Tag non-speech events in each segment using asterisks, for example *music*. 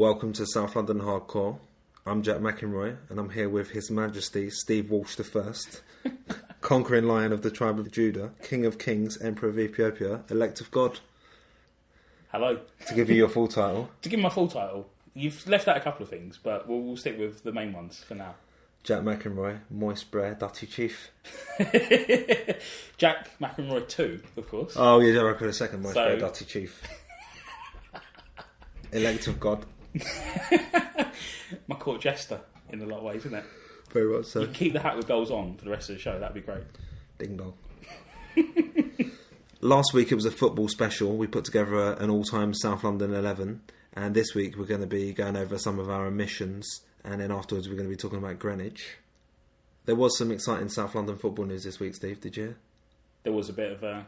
Welcome to South London Hardcore. I'm Jack McEnroy, and I'm here with His Majesty Steve Walsh I, *laughs* conquering lion of the tribe of Judah, King of Kings, Emperor of Ethiopia, elect of God. Hello. To give you your full title, *laughs* To give my full title, you've left out a couple of things, but we'll, we'll stick with the main ones for now. Jack McEnroy, Moist Brer, Dirty Chief. *laughs* Jack McEnroy 2, of course. Oh yeah, Jack McEnroy the second, Moist So- Brer, Dirty Chief. elect of God. *laughs* My court jester, in a lot of ways, isn't it? Very well so. You keep the hat with bells on for the rest of the show, that'd be great. Ding dong. *laughs* Last week it was a football special. We put together a, an all-time South London eleven, and this week we're going to be going over some of our omissions, and then afterwards we're going to be talking about Greenwich. There was some exciting South London football news this week, Steve. Did you? There was a bit of a,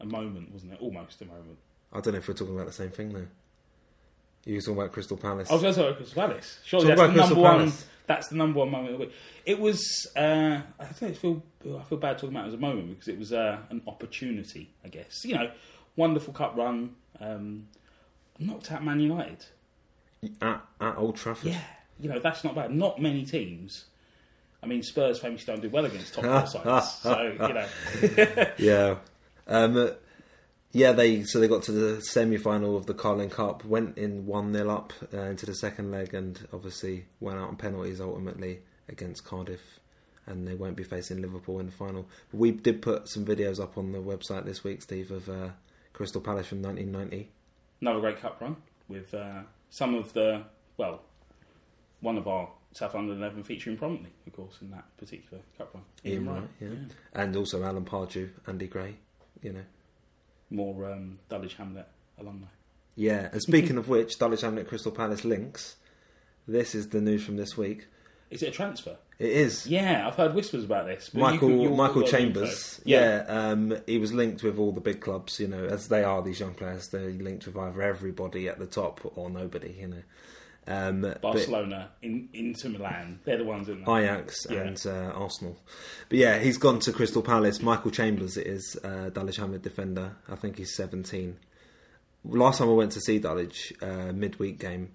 a moment, wasn't it? Almost a moment. I don't know if we're talking about the same thing though. You were talking about Crystal Palace. I was going to say Crystal Palace. Surely Talk that's the about Crystal number one. Palace. That's the number one moment of the week. It was. Uh, I don't feel. I feel bad talking about it as a moment because it was uh, an opportunity. I guess you know, wonderful cup run. Um, knocked out Man United. at, at Old Trafford. Yeah, you know that's not bad. Not many teams. I mean, Spurs famously don't do well against top *laughs* four sides, so you know. *laughs* Yeah. Um, yeah, they so they got to the semi final of the Carling Cup, went in 1 0 up uh, into the second leg, and obviously went out on penalties ultimately against Cardiff. And they won't be facing Liverpool in the final. But we did put some videos up on the website this week, Steve, of uh, Crystal Palace from 1990. Another great cup run with uh, some of the well, one of our South London eleven featuring prominently, of course, in that particular cup run. Ian Wright, yeah. And also Alan Pardew, Andy Gray, you know. More um, Dulwich Hamlet alumni. Yeah, and speaking of which, Dulwich Hamlet Crystal Palace links. This is the news from this week. Is it a transfer? It is. Yeah, I've heard whispers about this. but Michael you'll- Michael you'll got the Chambers, info. yeah, um, he was linked with all the big clubs, you know, as they are these young players. They're linked with either everybody at the top or nobody, you know. Um, Barcelona, in, Inter Milan, they're the ones in there. Ajax Yeah. and uh, Arsenal, but yeah, he's gone to Crystal Palace. Michael Chambers it is uh, Dulwich Hamlet defender. I think he's seventeen. Last time I went to see Dulwich uh, midweek game,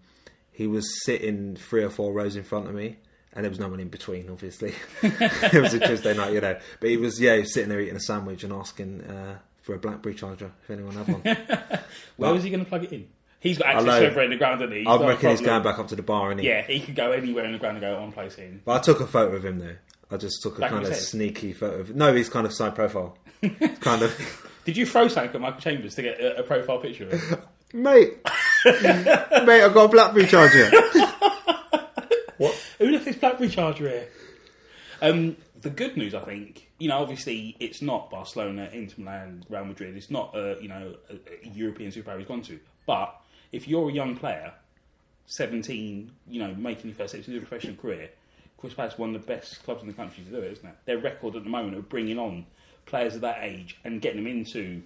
he was sitting three or four rows in front of me. And there was no one in between, obviously. *laughs* it was a Tuesday night, you know. But he was, yeah, he was sitting there eating a sandwich and asking uh, for a BlackBerry charger if anyone had one. *laughs* Where was he going to plug it in? He's got access to everywhere in the ground, doesn't he? He's I reckon he's going back up to the bar, and he. Yeah, he could go anywhere in the ground and go one place in. But I took a photo of him there. I just took a Back kind of sneaky photo of. No, he's kind of side profile. *laughs* kind of. Did you throw something at Michael Chambers to get a, a profile picture of him? *laughs* Mate, *laughs* mate, I've got a BlackBerry charger. What? Who left this BlackBerry charger here? Um, the good news, I think, you know, obviously it's not Barcelona, Inter Milan, Real Madrid. It's not, uh, you know, a, a European superpower he's gone to. But if you're a young player, 17, you know, making your first steps into a professional career, Crystal Palace is one of the best clubs in the country to do it, isn't it? Their record at the moment of bringing on players of that age and getting them into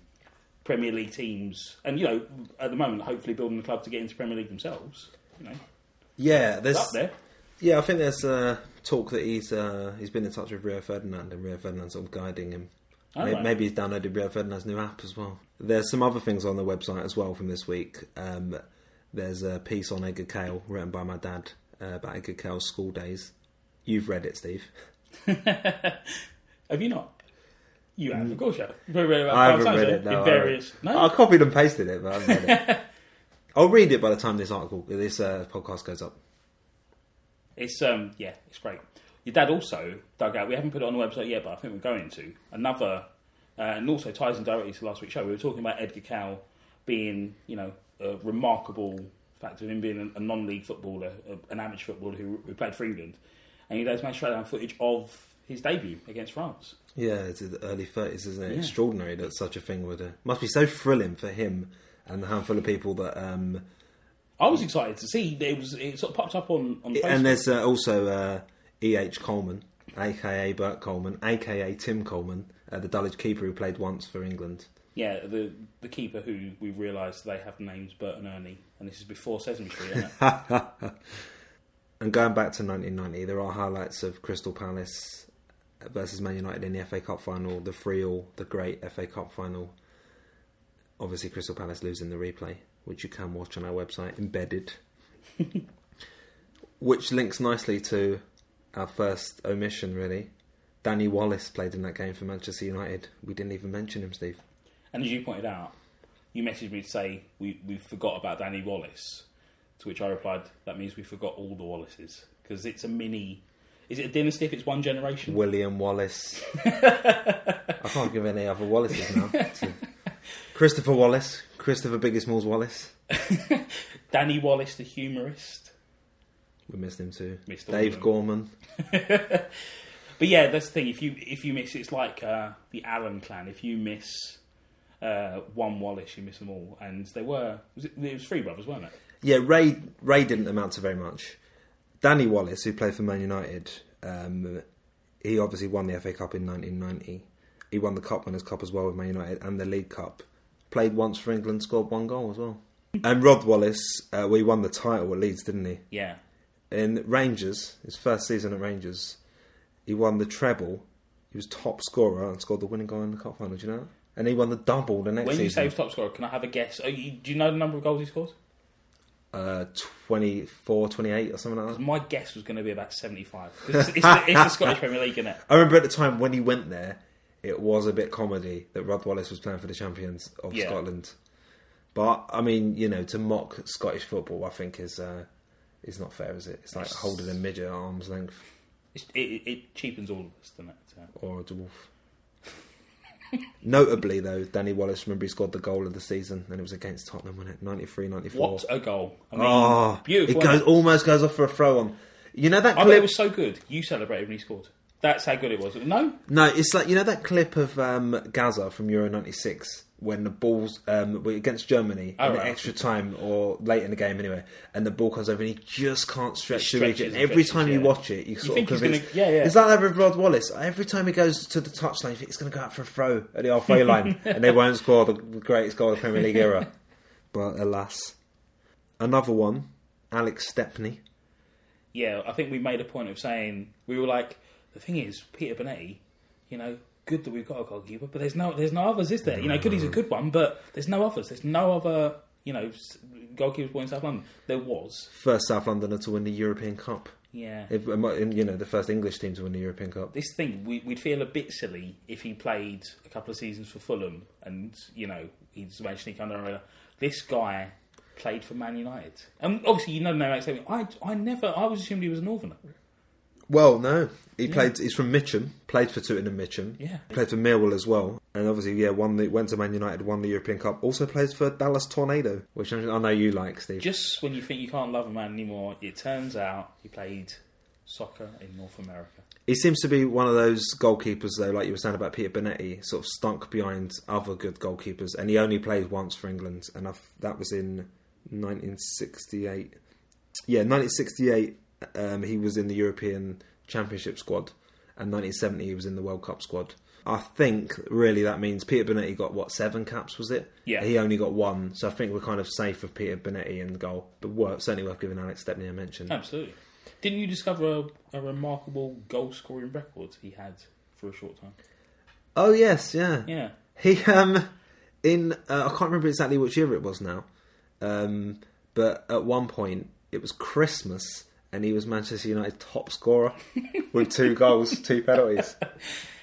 Premier League teams, and you know, at the moment, hopefully building the club to get into Premier League themselves. You know, Yeah, there's. up there. Yeah, I think there's uh, talk that he's uh, he's been in touch with Rio Ferdinand, and Rio Ferdinand's sort of guiding him. Oh, May- right. Maybe he's downloaded Rio Ferdinand's new app as well. There's some other things on the website as well from this week. Um, there's a piece on Edgar Kail written by my dad uh, about Edgar Kail's school days. You've read it, Steve. *laughs* Have you not? You have, of course you have. Very, very well. Mm. I haven't read it. No, in various. I, No, I copied and pasted it, but I haven't read it. *laughs* I'll read it by the time this article, this uh, podcast goes up. it's um, yeah, it's great. Your dad also dug out. We haven't put it on the website yet, but I think we're going to another, uh, and also ties in directly to last week's show. We were talking about Edgar Cow being, you know, a remarkable fact of him being a, non-league footballer, an amateur footballer who, who played for England, and your dad's managed to track down footage of his debut against France. Yeah, it's in the early 30s, isn't it? Yeah. Extraordinary that such a thing would. Uh, must be so thrilling for him and the handful of people that. Um, I was excited to see it was it sort of popped up on on Facebook. and there's uh, also uh, E.H. Coleman, aka Bert Coleman, aka Tim Coleman, uh, the Dulwich keeper who played once for England. Yeah, the the keeper who we realised they have names Bert and Ernie, and this is before Sesame Street, isn't it? *laughs* *laughs* And going back to 1990, there are highlights of Crystal Palace versus Man United in the FA Cup final, the three all, the great FA Cup final. Obviously, Crystal Palace losing the replay, which you can watch on our website, embedded. *laughs* Which links nicely to our first omission, really. Danny Wallace played in that game for Manchester United. We didn't even mention him, Steve. And as you pointed out, you messaged me to say we, we forgot about Danny Wallace. To which I replied, that means we forgot all the Wallaces. Because it's a mini. Is it a dynasty if it's one generation? William Wallace. *laughs* I can't give any other Wallaces now. So, Christopher Wallace. Christopher Biggie Smalls Wallace. *laughs* Danny Wallace, the humorist. We missed him too. Missed Dave. Gorman. *laughs* But yeah, that's the thing. If you if you miss, it's like uh, the Allen clan. If you miss uh, one Wallace, you miss them all. And they were was it, it was three brothers, weren't it? Yeah, Ray Ray didn't amount to very much. Danny Wallace, who played for Man United, um, he obviously won the FA Cup in 1990. He won the Cup Winners' Cup as well with Man United and the League Cup. Played once for England, scored one goal as well. And Rod Wallace, uh, well, he won the title at Leeds, didn't he? Yeah. In Rangers, his first season at Rangers, he won the treble. He was top scorer and scored the winning goal in the cup final. Do you know? that? And he won the double the next When you say season. he was top scorer, can I have a guess? Are you, do you know the number of goals he scored? uh, 24, 28 or something like that. my guess was going to be about seventy-five. 'Cause It's, it's, the, it's the *laughs* Scottish Premier League, isn't it? I remember at the time when he went there, it was a bit comedy that Rod Wallace was playing for the champions of Yeah. Scotland. But I mean, you know, to mock Scottish football, I think is uh, is not fair, is it? It's like holding a midget at arm's length it, it, it cheapens all of us, doesn't it? So. or a dwarf. *laughs* Notably, though, Danny Wallace, remember he scored the goal of the season, and it was against Tottenham, wasn't it? 93, 94. What a goal! I mean, oh, beautiful. It goes, almost goes off for a throw on. You know that I bet clip? it was so good. You celebrated when he scored. That's how good it was. No, No, it's like you know that clip of um, Gazza from Euro '96 when the ball's um, against Germany Oh, in right. extra time or late in the game anyway, and the ball comes over and he just can't stretch the reach and Every time you watch it, you sort think of he's convinced. gonna- yeah, yeah. It's like that with Rod Wallace. Every time he goes to the touchline, you think it's going to go out for a throw at the halfway *laughs* line, and they won't score the greatest goal of the Premier League era. But alas, another one, Alex Stepney. yeah, I think we made a point of saying we were like, the thing is, Peter Bonetti, you know, good that we've got a goalkeeper, but there's no, there's no others, is there? You know, good he's a good one, but there's no others. There's no other, you know, goalkeepers born in South London. There was, First South Londoner to win the European Cup. yeah. If, um, you know, the first English team to win the European Cup. this thing, we, we'd feel a bit silly if he played a couple of seasons for Fulham and, you know, he's managed to sneak under our radar. This guy played for Man United. And obviously, you know, no, Alex I, I never, I was assumed he was a Northerner. Well, no, he played. He's from Mitcham. Played for Tottenham Mitcham. Yeah. Played for Millwall as well, and obviously, yeah, won the went to Man United, won the European Cup. Also plays for Dallas Tornado, which I know you like, Steve. Just when you think you can't love a man anymore, it turns out he played soccer in North America. He seems to be one of those goalkeepers, though, like you were saying about Peter Bonetti, sort of stunk behind other good goalkeepers, and he only played once for England, and I, that was in 1968. Yeah, 1968. Um, he was in the European Championship squad, and 1970 he was in the World Cup squad. I think really that means Peter Bonetti got what seven caps was it? Yeah. He only got one, so I think we're kind of safe with Peter Bonetti in the goal, but worth, certainly worth giving Alex Stepney a mention. Absolutely. Didn't you discover a, a remarkable goal scoring record he had for a short time? Oh yes, yeah. Yeah. He um in uh, I can't remember exactly which year it was now, um, but at one point it was Christmas and he was Manchester United top scorer with two *laughs* goals, two penalties.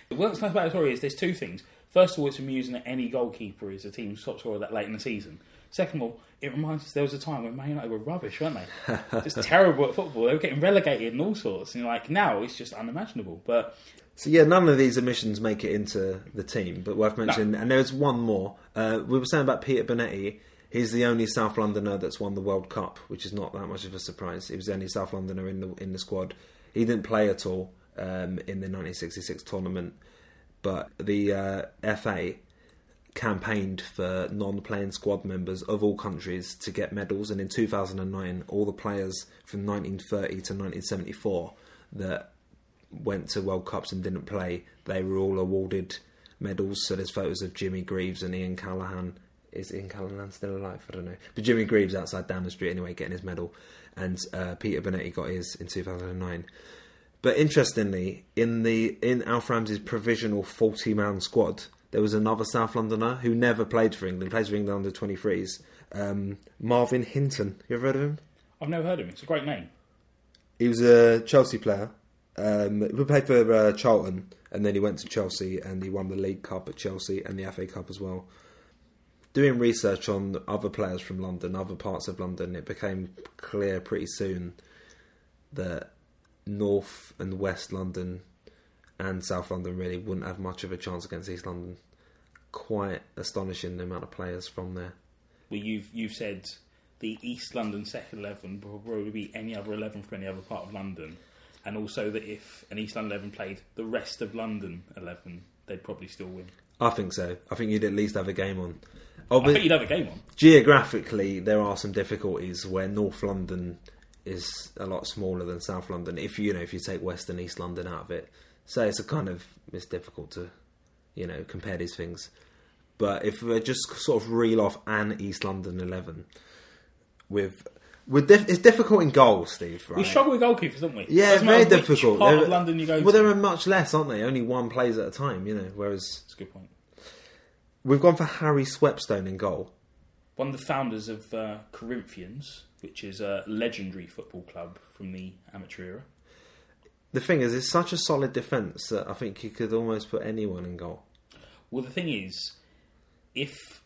What's nice about the story is there's two things. First of all, it's amusing that any goalkeeper is a team's top scorer that late in the season. Second of all, it reminds us there was a time when Man United were rubbish, weren't they? *laughs* Just terrible at football. They were getting relegated and all sorts. And like now, it's just unimaginable. But So yeah, none of these omissions make it into the team, but worth mentioning. And there's one more. Uh, we were saying about Peter Bonetti. He's the only South Londoner that's won the World Cup, which is not that much of a surprise. He was the only South Londoner in the in the squad. He didn't play at all um, in the 1966 tournament, but the uh, FA campaigned for non-playing squad members of all countries to get medals, and in 2009, all the players from 1930 to 1974 that went to World Cups and didn't play, they were all awarded medals. So there's photos of Jimmy Greaves and Ian Callaghan. Is Ian Callaghan still alive? I don't know. But Jimmy Greaves outside Downing Street anyway, getting his medal, and uh, Peter Bonetti got his in 2009. But interestingly, in the in Alf Ramsey's provisional 40 man squad, there was another South Londoner who never played for England, plays for England under 23s. Um, Marvin Hinton. You ever heard of him? I've never heard of him. It's a great name. He was a Chelsea player. Um, he played for uh, Charlton, and then he went to Chelsea, and he won the League Cup at Chelsea and the FA Cup as well. Doing research on other players from London, other parts of London, it became clear pretty soon that North and West London and South London really wouldn't have much of a chance against East London. Quite astonishing the amount of players from there. Well, you've you've said the East London second eleven will probably be any other eleven from any other part of London, and also that if an East London eleven played the rest of London eleven, they'd probably still win. I think so. I think you'd at least have a game on. I think you'd have a game on. geographically, there are some difficulties where North London is a lot smaller than South London. If you know, if you take West and East London out of it, so it's a kind of it's difficult to, you know, compare these things. But if we just sort of reel off an East London eleven, with with diff- it's difficult in goals, Steve. Right? We struggle with goalkeepers, don't we? Yeah, Doesn't very difficult. Part of London you go well, to. there are much less, aren't they? Only one plays at a time, you know. Whereas That's a good point. We've gone for Harry Swepstone in goal. One of the founders of uh, Corinthians, which is a legendary football club from the amateur era. The thing is, it's such a solid defence that I think you could almost put anyone in goal. Well, the thing is, if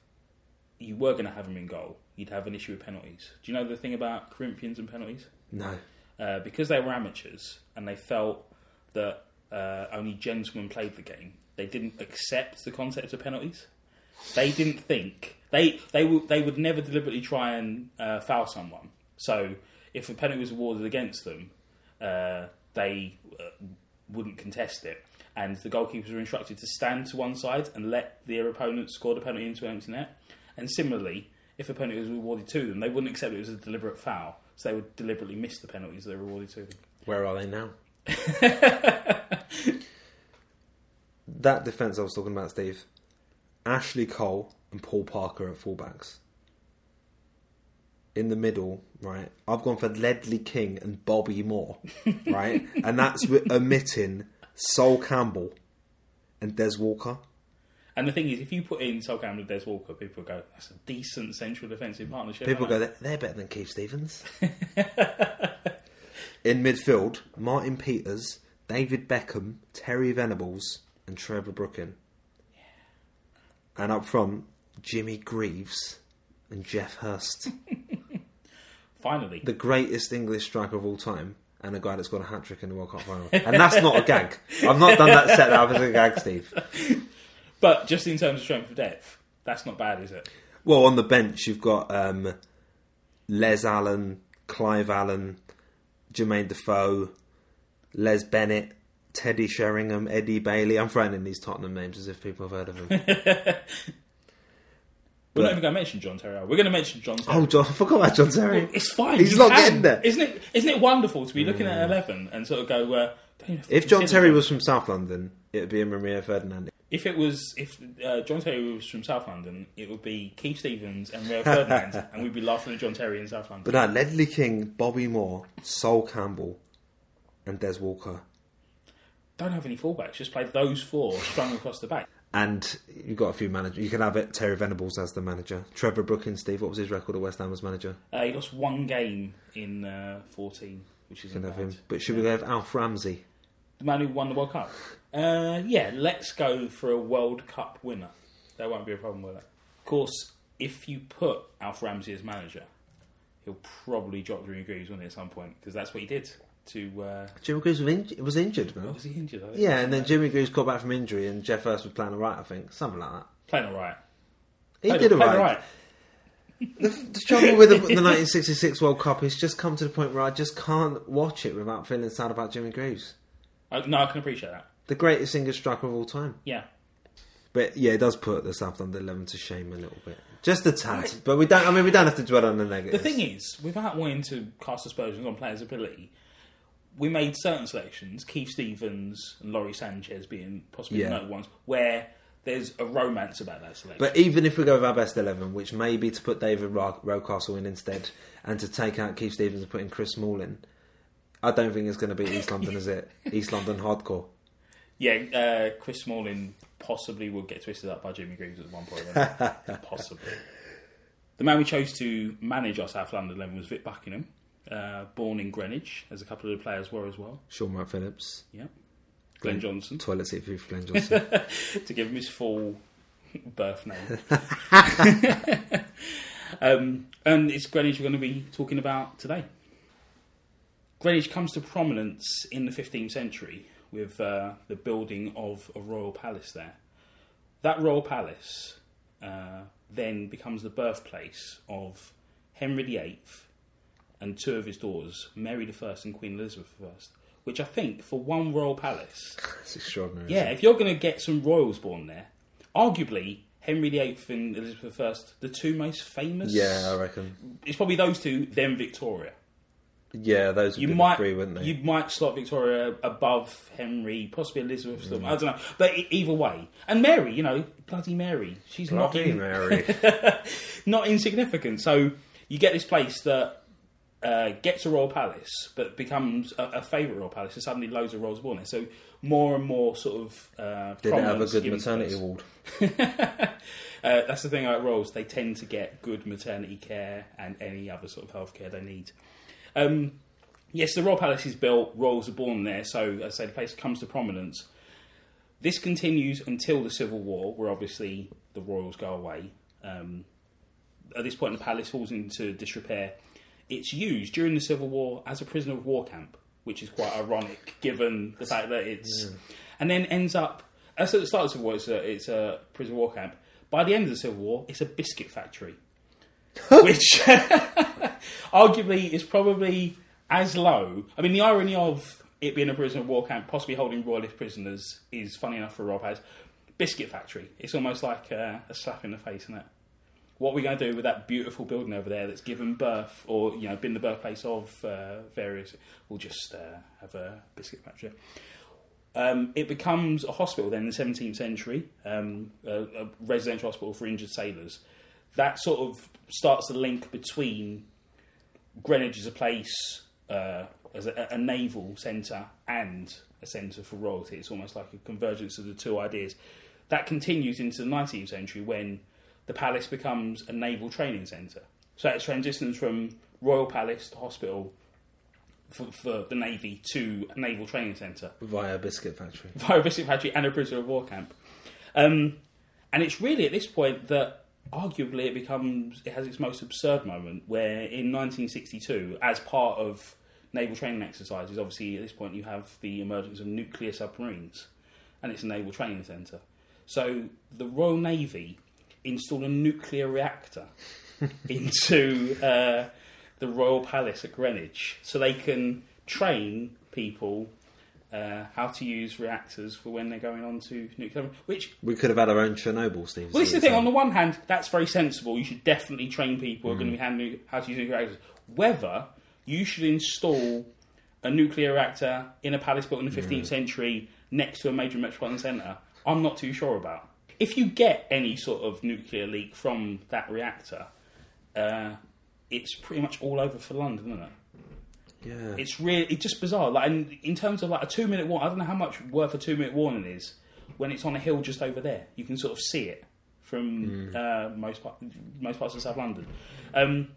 you were going to have him in goal, you'd have an issue with penalties. Do you know the thing about Corinthians and penalties? No. Uh, because they were amateurs and they felt that uh, only gentlemen played the game, they didn't accept the concept of penalties. They didn't think they they would they would never deliberately try and uh, foul someone. So if a penalty was awarded against them, uh, they uh, wouldn't contest it. And the goalkeepers were instructed to stand to one side and let their opponent score the penalty into an empty net. And similarly, if a penalty was awarded to them, they wouldn't accept it as a deliberate foul. So they would deliberately miss the penalties they were awarded to them. Where are they now? *laughs* that defence I was talking about, Steve. Ashley Cole and Paul Parker at fullbacks. In the middle, right? I've gone for Ledley King and Bobby Moore, right? *laughs* and that's with omitting Sol Campbell and Des Walker. And the thing is, if you put in Sol Campbell and Des Walker, people go, that's a decent central defensive partnership. People go, they're better than Keith Stevens. *laughs* In midfield, Martin Peters, David Beckham, Terry Venables, and Trevor Brooking. And up front, Jimmy Greaves and Geoff Hurst, *laughs* Finally. the greatest English striker of all time, and a guy that's got a hat trick in the World Cup final. And that's not a gag. I've not done that set up as a gag, Steve. *laughs* But just in terms of strength of depth, that's not bad, is it? Well, on the bench, you've got um, Les Allen, Clive Allen, Jermaine Defoe, Les Bennett, Teddy Sheringham, Eddie Bailey. I'm throwing in these Tottenham names as if people have heard of them. *laughs* We're not even going to mention John Terry. are we? We're going to mention John Terry. oh, John, I forgot about John Terry. It's fine. He's you not can. getting there. Isn't it? Isn't it? Wonderful to be looking at eleven and sort of go? Uh, don't even If John consider Terry it. was from South London, it would be a Maria Ferdinand. if it was, if uh, John Terry was from South London, it would be Keith Stevens and Rio Ferdinand, *laughs* and we'd be laughing at John Terry in South London. But no, Ledley King, Bobby Moore, Sol Campbell, and Des Walker. Don't have any fullbacks. Just play those four strung across the back. And you've got a few managers. You can have it Terry Venables as the manager. Trevor Brookings, Steve, what was his record at West Ham as manager? Uh, he lost one game in uh, fourteen, which isn't can have bad. him. But should we have Alf Ramsey? The man who won the World Cup. Uh, yeah, let's go for a World Cup winner. There won't be a problem with that. Of course, if you put Alf Ramsey as manager, he'll probably drop Jimmy Greaves, won't he, at some point? Because that's what he did to. Uh, Jimmy Greaves was, was injured, man. was he injured? I think? Yeah, and then Jimmy Greaves got back from injury, and Geoff Hurst was playing alright, I think. Something like that. Playing all right. He Played- did all right. The, the trouble with the, the 1966 World Cup is just come to the point where I just can't watch it without feeling sad about Jimmy Greaves. No, I can appreciate that. The greatest English striker of all time. Yeah. But yeah, it does put the South London 11 to shame a little bit. Just a tad. But we don't, I mean, we don't have to dwell on the negative. The negatives. thing is, without wanting to cast aspersions on players' ability, we made certain selections, Keith Stevens and Lawrie Sanchez being possibly Yeah. the notable ones, where there's a romance about that selection. But even if we go with our best 11, which may be to put David Ro- Rocastle in instead and to take out Keith Stevens and put in Chris Smalling, I don't think it's going to be East London, is it? *laughs* East London hardcore. Yeah, uh, Chris Smalling possibly will get twisted up by Jimmy Greaves at one point. *laughs* possibly. The man we chose to manage our South London 11 was Vic Buckingham. Uh, born in Greenwich, as a couple of the players were as well. Shaun Wright Phillips. Yep. Glenn Glenn- Johnson, Toilet seat for Glenn *laughs* Johnson. to give him his full *laughs* birth name. *laughs* um, and it's Greenwich we're going to be talking about today. Greenwich comes to prominence in the 15th century with uh, the building of a royal palace there. That royal palace uh, then becomes the birthplace of Henry VIII and two of his daughters, Mary I and Queen Elizabeth I, which I think for one royal palace *laughs* It's extraordinary. yeah, if you're going to get some royals born there, arguably Henry VIII and Elizabeth I, the two most famous. Yeah, I reckon. it's probably those two, then Victoria. Yeah, those would You might, three, wouldn't they? you might slot Victoria above Henry, possibly Elizabeth. Mm. I don't know, but either way, and Mary, you know, bloody Mary, she's Bloody not in, Mary. *laughs* not insignificant. So you get this place that uh, gets a royal palace, but becomes a, a favourite royal palace, and suddenly loads of royals are born there. So more and more sort of uh, Did it have a good maternity ward? *laughs* Uh, that's the thing about royals; they tend to get good maternity care and any other sort of health care they need. Um, yes, the royal palace is built; royals are born there. So, as I say, the place comes to prominence. This continues until the Civil War, where obviously the royals go away. Um, at this point, the palace falls into disrepair. It's used during the Civil War as a prisoner of war camp, which is quite ironic given the fact that it's. And then ends up. As at the start of the Civil War, it's a, it's a prisoner of war camp. By the end of the Civil War, it's a biscuit factory, *laughs* which *laughs* arguably is probably as low. I mean, the irony of it being a prisoner of war camp, possibly holding royalist prisoners, is funny enough for Rob Has. Biscuit factory. It's almost like uh, a slap in the face, isn't it? What are we going to do with that beautiful building over there that's given birth, or you know, been the birthplace of uh, various? We'll just uh, have a biscuit factory. Um, it becomes a hospital then in the 17th century, um, a, a residential hospital for injured sailors. That sort of starts the link between Greenwich as a place, uh, as a, a naval centre, and a centre for royalty. It's almost like a convergence of the two ideas. That continues into the 19th century when the palace becomes a naval training centre. So it transitions from royal palace to hospital for, for the navy to a naval training centre Via biscuit factory. *laughs* via a biscuit factory and a prisoner of war camp. Um, and it's really at this point that arguably it becomes it has its most absurd moment where in 1962 as part of naval training exercises obviously at this point you have the emergence of nuclear submarines and it's a naval training centre so the royal navy installed a nuclear reactor *laughs* into uh, the royal palace at greenwich so they can train people uh, how to use reactors for when they're going on to nuclear which We could have had our own Chernobyl, Steve. well, this is the thing. On the one hand, that's very sensible. You should definitely train people who are going to be handling how to use nuclear reactors. Whether you should install a nuclear reactor in a palace built in the 15th century next to a major metropolitan centre, I'm not too sure about. If you get any sort of nuclear leak from that reactor, uh, it's pretty much all over for London, isn't it? Yeah. It's really it's just bizarre. Like in, in terms of like a two minute warning, I don't know how much worth a two minute warning is when it's on a hill just over there. You can sort of see it from uh, most part, most parts of South London. Um,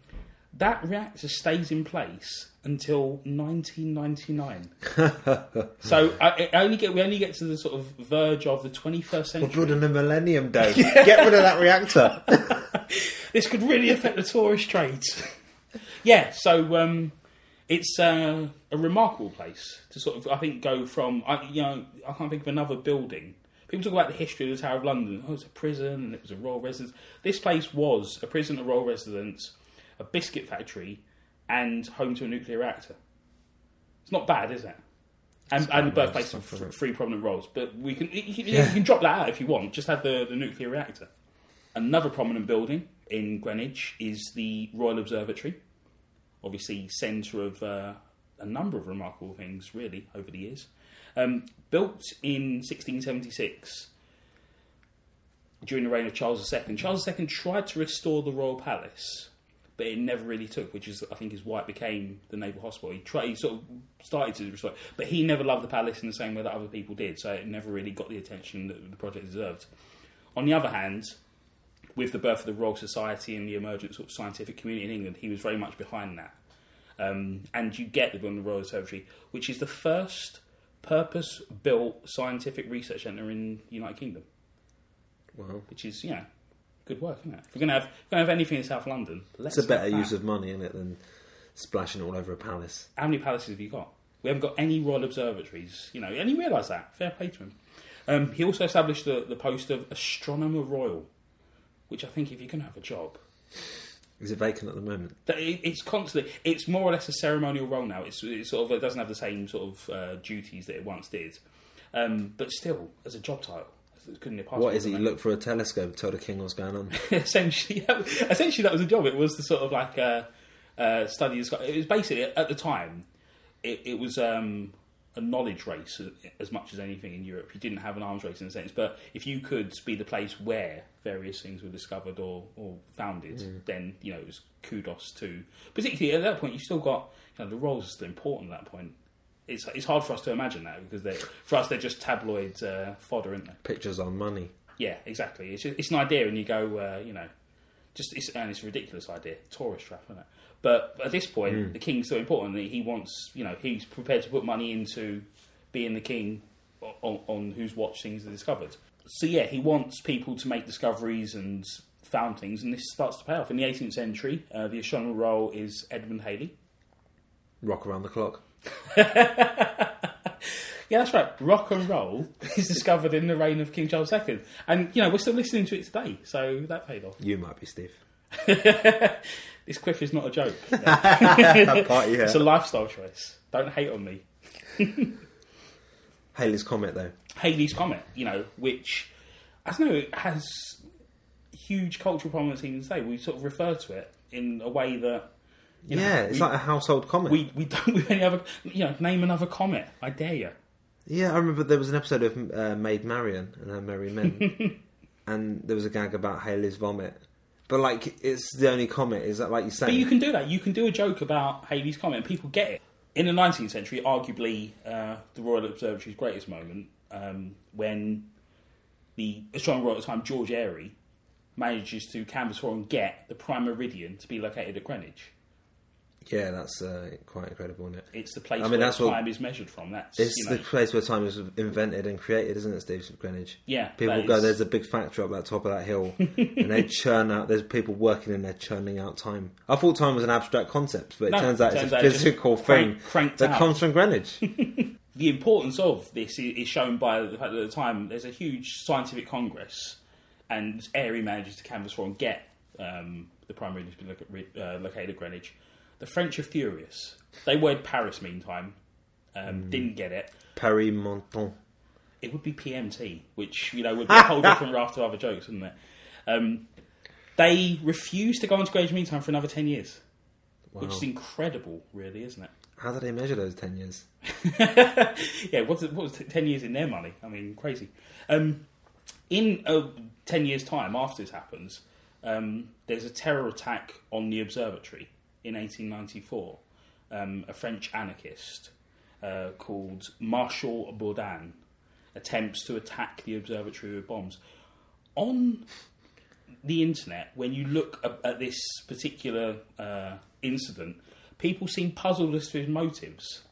that reactor stays in place until 1999. *laughs* so I, I only get we only get to the sort of verge of the 21st century. We're building a Millennium Dome. *laughs* Get rid of that reactor. *laughs* this could really affect the tourist trades. yeah, so um, it's uh, a remarkable place to sort of, I think, go from. I, you know, I can't think of another building. People talk about the history of the Tower of London. Oh, it's a prison and it was a royal residence. This place was a prison, a royal residence, a biscuit factory, and home to a nuclear reactor. It's not bad, is it? And, and the birthplace of isn't three prominent roles. But we can you, can- you can drop that out if you want. Just have the, the nuclear reactor. Another prominent building in Greenwich is the Royal Observatory. Obviously, centre of uh, a number of remarkable things, really, over the years. Um, built in 1676 during the reign of Charles II. Charles II tried to restore the royal palace, but it never really took, which is, I think, is why it became the naval hospital. He tried, he sort of started to restore it, but he never loved the palace in the same way that other people did, so it never really got the attention that the project deserved. On the other hand, with the birth of the Royal Society and the emergence of scientific community in England, he was very much behind that. Um, and you get the Royal Observatory, which is the first purpose-built scientific research centre in the United Kingdom, Well, which is you know good work, isn't it? If we're gonna have if we're gonna have anything in South London, let's it's a better use of money in it than splashing all over a palace. How many palaces have you got? We haven't got any royal observatories, you know, and he realised that. Fair play to him. Um, he also established the, the post of Astronomer Royal, which I think if you're going to have a job, Is it vacant at the moment? it's constantly, it's more or less a ceremonial role now. It's, it's sort of, it doesn't have the same sort of uh, duties that it once did. Um, but still, as a job title, it couldn't passed. What is it? You look for a telescope, tell the king what's going on. essentially, *laughs* essentially that was a job. It was the sort of like uh, uh, study. It was basically at the time, it, it was um, a knowledge race as much as anything in Europe. You didn't have an arms race in a sense, but if you could be the place where various things were discovered or, or founded, then you know it was kudos to. Particularly at that point, you still got you know the roles are still important at that point. It's, it's hard for us to imagine that because they for us they're just tabloid uh, fodder, aren't they? Pictures on money. Yeah, exactly. It's, just, it's an idea, and you go, uh, you know, just it's, and it's a ridiculous idea, tourist trap, isn't it? But at this point, the king's so important that he wants, you know, he's prepared to put money into being the king on, on whose watch things are discovered. So yeah, he wants people to make discoveries and found things, and this starts to pay off. In the 18th century, uh, the astronomer royal is Edmund Halley. Rock around the clock. *laughs* Yeah, that's right. Rock and roll is discovered in the reign of King Charles II, and you know we're still listening to it today, so that paid off. You might be Steve. *laughs* this quiff is not a joke. *laughs* that party, It's a lifestyle choice. Don't hate on me. Halley's comet, though. Halley's Comet, you know, which I don't know, it has huge cultural prominence even today. We sort of refer to it in a way that you know, yeah, it's we, like a household comet. we we don't *laughs* with any other you know name another comet. I dare you. Yeah, I remember there was an episode of uh, Maid Marian and Her Merry Men, *laughs* and there was a gag about Haley's vomit. But like, it's the only comet. Is that like you say? But you can do that. You can do a joke about Halley's Comet, and people get it. In the 19th century, arguably uh, the Royal Observatory's greatest moment, um, when the astronomer at the time, George Airy, manages to canvass for and get the prime meridian to be located at Greenwich. Yeah, that's uh, quite incredible, isn't it? It's the place I mean, where that's what- time is measured from. That's It's you know, the place where time was invented and created, isn't it, Steve Greenwich? yeah. People go, there's a big factory up that top of that hill, *laughs* and they churn out. There's people working in there churning out time. I thought time was an abstract concept, but it No, turns out turns it's a out physical thing cranked that out. comes from Greenwich. *laughs* *laughs* the importance of this is shown by the fact that at the time there's a huge scientific congress, and Airy manages to canvass for and get um, the primary to be loca- uh, located at Greenwich. The French are furious. They word Paris meantime, um, didn't get it. Paris Monton. It would be PMT, which you know would be a whole *laughs* different raft of other jokes, wouldn't it? Um, they refused to go into Greenwich meantime for another ten years, which is incredible, really, isn't it? How do they measure those ten years? *laughs* yeah, what's what was ten years in their money? I mean, crazy. Um, in uh, ten years' time, after this happens, um, there's a terror attack on the observatory in 1894. Um, a French anarchist uh, called Martial Bourdin attempts to attack the observatory with bombs. On the internet, when you look at, at this particular uh, incident, people seem puzzled as to his motives.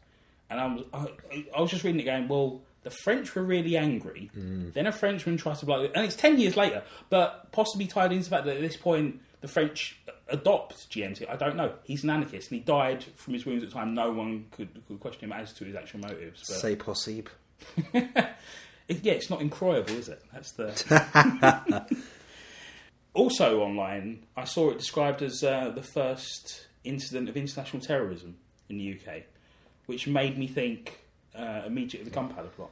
And I was, I, I was just reading it going, well, the French were really angry. Then a Frenchman tries to blow it. And it's 10 years later, but possibly tied into the fact that at this point the French adopt GMT. I don't know. He's an anarchist and he died from his wounds at the time. No one could, could question him as to his actual motives. But Say possible. *laughs* yeah, it's not incroyable, is it? That's the. *laughs* also online, I saw it described as uh, the first incident of international terrorism in the UK, which made me think uh, immediately of the Gunpowder Plot,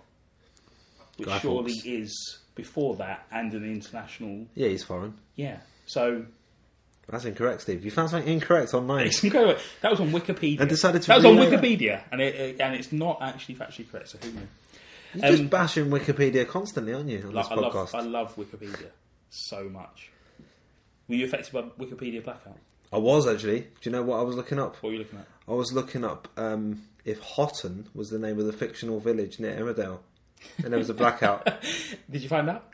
which Guy surely Fawkes. is before that and an international. Yeah, he's foreign. Yeah, so That's incorrect, Steve. You found something incorrect online. it's incredible. That was on Wikipedia. And decided to that was on relay that. Wikipedia, and it, and it's not actually factually correct. So who knew? You're Um, just bashing Wikipedia constantly, aren't you, on this I podcast? love, I love Wikipedia so much. Were you affected by Wikipedia blackout? I was actually. Do you know what I was looking up? What were you looking at? I was looking up um, if Hotten was the name of the fictional village near Emmerdale, and there was a blackout. *laughs* Did you find out?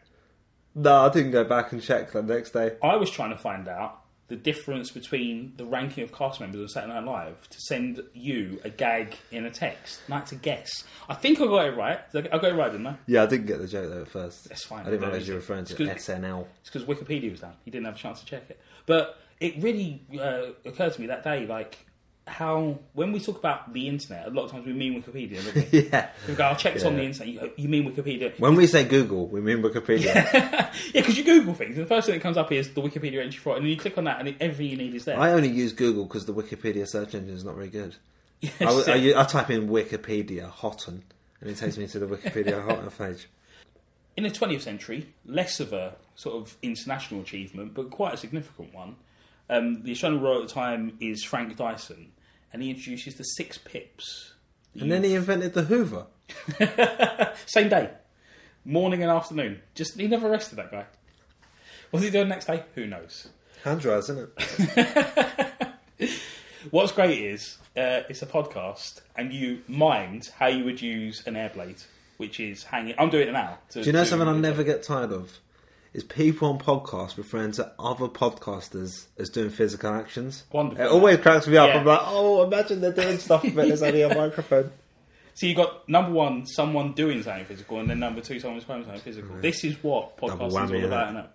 no, I didn't go back and check the next day. I was trying to find out the difference between the ranking of cast members of Saturday Night Live to send you a gag in a text. And I had to guess. I think I got it right. I got it right, didn't I? Yeah, I didn't get the joke though at first. That's fine. I didn't realise you were referring to it's SNL. It's because Wikipedia was down. You didn't have a chance to check it. But it really uh, occurred to me that day, like how when we talk about the internet, a lot of times we mean Wikipedia. Don't we? *laughs* Yeah. we go, I checked on Yeah. the internet. You, you mean Wikipedia? When we say Google, we mean Wikipedia. *laughs* Yeah, because you Google things, and the first thing that comes up is the Wikipedia entry for it, and then you click on that, and it- everything you need is there. I only use Google because the Wikipedia search engine is not very good. *laughs* Yes, I, I. I type in Wikipedia Hotten, and it takes me to the Wikipedia Hotten page. In the 20th century, less of a sort of international achievement, but quite a significant one. Um, the Astronomer Royal at the time is Frank Dyson, and he introduces the six pips. And then he invented the Hoover. *laughs* Same day, morning and afternoon. Just he never rested that guy. What's he doing next day? Who knows? Hand dryers, isn't it? *laughs* What's great is uh, it's a podcast, and you mind how you would use an air blade, which is hanging. I'm doing it now. to- Do you know something I never get tired of? Is people on podcasts referring to other podcasters as doing physical actions. Wonderful. It always cracks me up. Yeah. I'm like, oh, imagine they're doing stuff, but there's only a *laughs* microphone. So you got number one, someone doing something physical, and then number two, someone's playing something physical. This is what podcasting is all about. innit?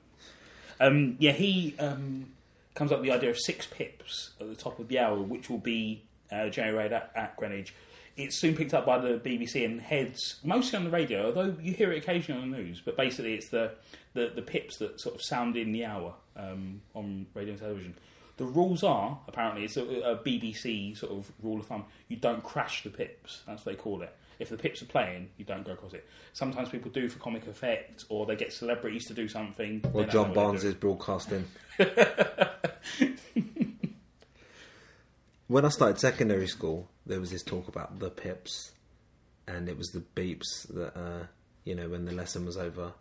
Um, yeah, he um, comes up with the idea of six pips at the top of the hour, which will be uh, generated at, at Greenwich. It's soon picked up by the BBC and heads mostly on the radio, although you hear it occasionally on the news. But basically, it's the, the, the pips that sort of sound in the hour um, on radio and television. The rules are apparently it's a, a BBC sort of rule of thumb: you don't crash the pips. That's what they call it. If the pips are playing, you don't go across it. Sometimes people do for comic effect, or they get celebrities to do something. Or John Barnes is broadcasting. *laughs* when I started secondary school, there was this talk about the pips, and it was the beeps that, uh, you know, when the lesson was over,